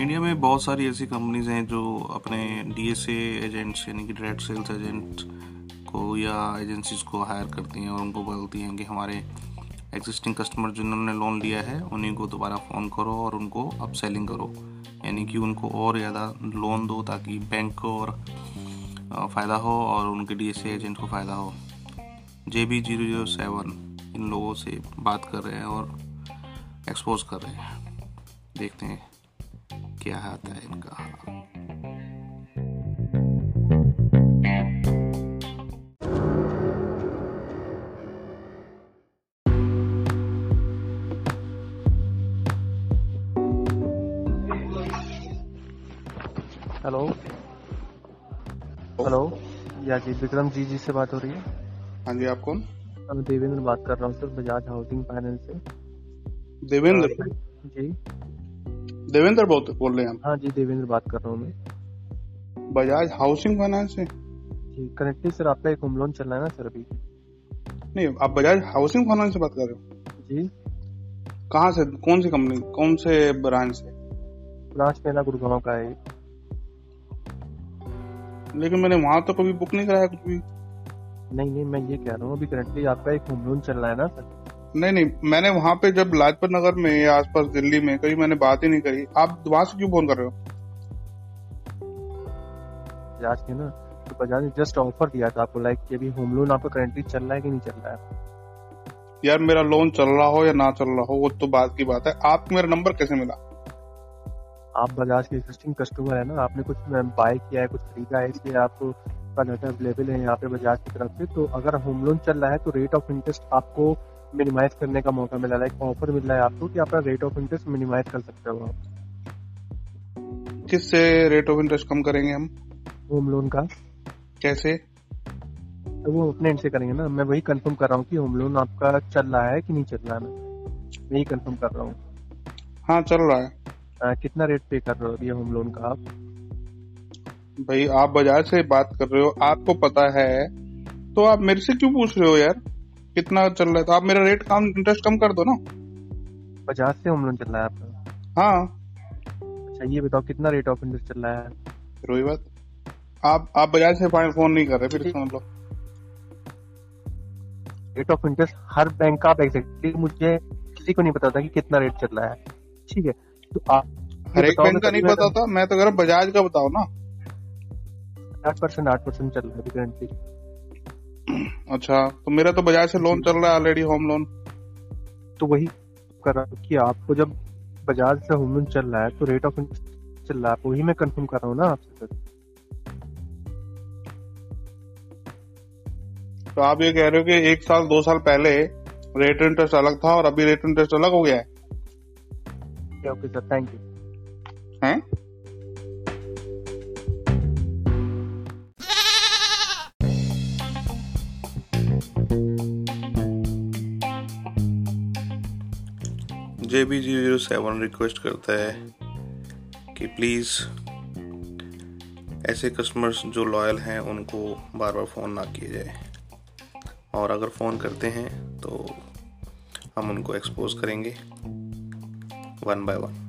India में बहुत सारी ऐसी कंपनीज़ हैं जो अपने डीएसए एजेंट्स यानी कि डायरेक्ट सेल्स एजेंट को या एजेंसीज को हायर करती हैं और उनको बोलती हैं कि हमारे एग्जिस्टिंग कस्टमर जिन्होंने लोन लिया है, उन्हीं को दोबारा फ़ोन करो और उनको अप सेलिंग करो। यानी कि उनको और ज़्यादा लोन दो ताकि बैंक को और फ़ायदा हो और उनके डी एजेंट को फ़ायदा हो। J B zero zero seven इन लोगों से बात कर रहे हैं और एक्सपोज कर रहे हैं। देखते हैं क्या आता है इनका। हेलो हेलो या जी विक्रम जी जी से बात हो रही है। हाँ जी आप कौन? देवेंद्र बात कर रहा हूँ सर बजाज हाउसिंग फाइनेंस से। देवेंद्र? जी। देवेंद्र बोल बोल रहे हैं हाँ जी देवेंद्र बात कर रहा हूँ मैं। बजाज हाउसिंग फाइनेंस से? जी कनेक्टिव सर आपका एक होम लोन चल रहा है ना सर अभी? नहीं आप बजाज हाउसिंग फाइनेंस से बात कर रहे हो? जी। कहाँ से कौन सी कंपनी कौन से ब्रांच से? ब्रांच मेरा गुड़गांव का है। लेकिन मैंने वहाँ तो कभी बुक नहीं कराया कुछ भी। नहीं नहीं मैं ये कह रहा हूँ अभी करंटली आपका एक होम लोन चल रहा है ना सर? नहीं नहीं मैंने वहाँ पे जब लाजपत नगर में या आसपास दिल्ली में कभी मैंने बात ही नहीं करी। आप वहाँ से क्यों फ़ोन कर रहे हो? बजाज के ना तो बजाज ने जस्ट ऑफ़र दिया था आपको लाइक कि अभी होम लोन आपका करंटली चल रहा है कि नहीं चल रहा है? यार मेरा लोन चल रहा हो या ना चल रहा हो वो तो बात की बात है। आपको मेरा नंबर कैसे मिला? आप बजाज के एग्जिस्टिंग कस्टमर है ना आपने कुछ बाय किया है कुछ खरीदा है इसलिए आपको का डाटा अवेलेबल है यहाँ पे बजाज की तरफ़ से। तो अगर होम लोन चल रहा है तो रेट ऑफ़ इंटरेस्ट आपको मिनिमाइज करने का मौका मिला है एक ऑफ़र मिल रहा है आपको कि अपना रेट ऑफ़ इंटरेस्ट मिनिमाइज कर सकते हो आप। किससे रेट ऑफ़ इंटरेस्ट कम करेंगे हम? होम लोन का। कैसे? तो वो अपने एंड से करेंगे ना। मैं वही कंफर्म कर रहा हूँ कि होम लोन आपका चल रहा है कि नहीं चल रहा है। मैं वही कंफर्म कर रहा हूँ। हाँ चल रहा है। आ, कितना रेट पे कर रहे हो अभी होम लोन का आप? भाई आप बाज़ार से बात कर रहे हो आपको पता है तो आप मेरे से क्यों पूछ रहे हो यार? कितना चल रहा है? तो आप मेरा रेट कम इंटरेस्ट कम कर दो ना। बजाज से होम लोन चल रहा है आपका। हाँ। अच्छा ये बताओ कितना रेट ऑफ़ इंटरेस्ट चल रहा है? वही बात। आप आप बाज़ार से फ़ोन नहीं कर रहे फिर समझ लो। रेट ऑफ़ इंटरेस्ट हर बैंक का आप एग्जैक्टली मुझे किसी को नहीं पता था कि कितना रेट चल रहा है। ठीक है तो आप हर एक बैंक का नहीं पता था मैं तो कह रहा बजाज का बताओ ना। आठ परसेंट आठ परसेंट चल रहा है करंटली अच्छा तो मेरा तो बजाज से लोन चल रहा है ऑलरेडी होम लोन तो वही कर रहा कि आपको जब बजाज से होम लोन चल रहा है तो रेट ऑफ़ इंटरेस्ट चल रहा है वही मैं कंफर्म कर रहा हूँ ना आपसे सर। तो आप ये कह रहे हो कि एक साल दो साल पहले रेट इंटरेस्ट अलग था और अभी रेट इंटरेस्ट अलग हो गया है? ओके सर थैंक यू हैं? J B G zero seven request करता है कि प्लीज़ ऐसे कस्टमर्स जो लॉयल हैं, उनको बार बार फ़ोन ना किए जाए। और अगर फ़ोन करते हैं तो हम उनको एक्सपोज करेंगे वन बाय वन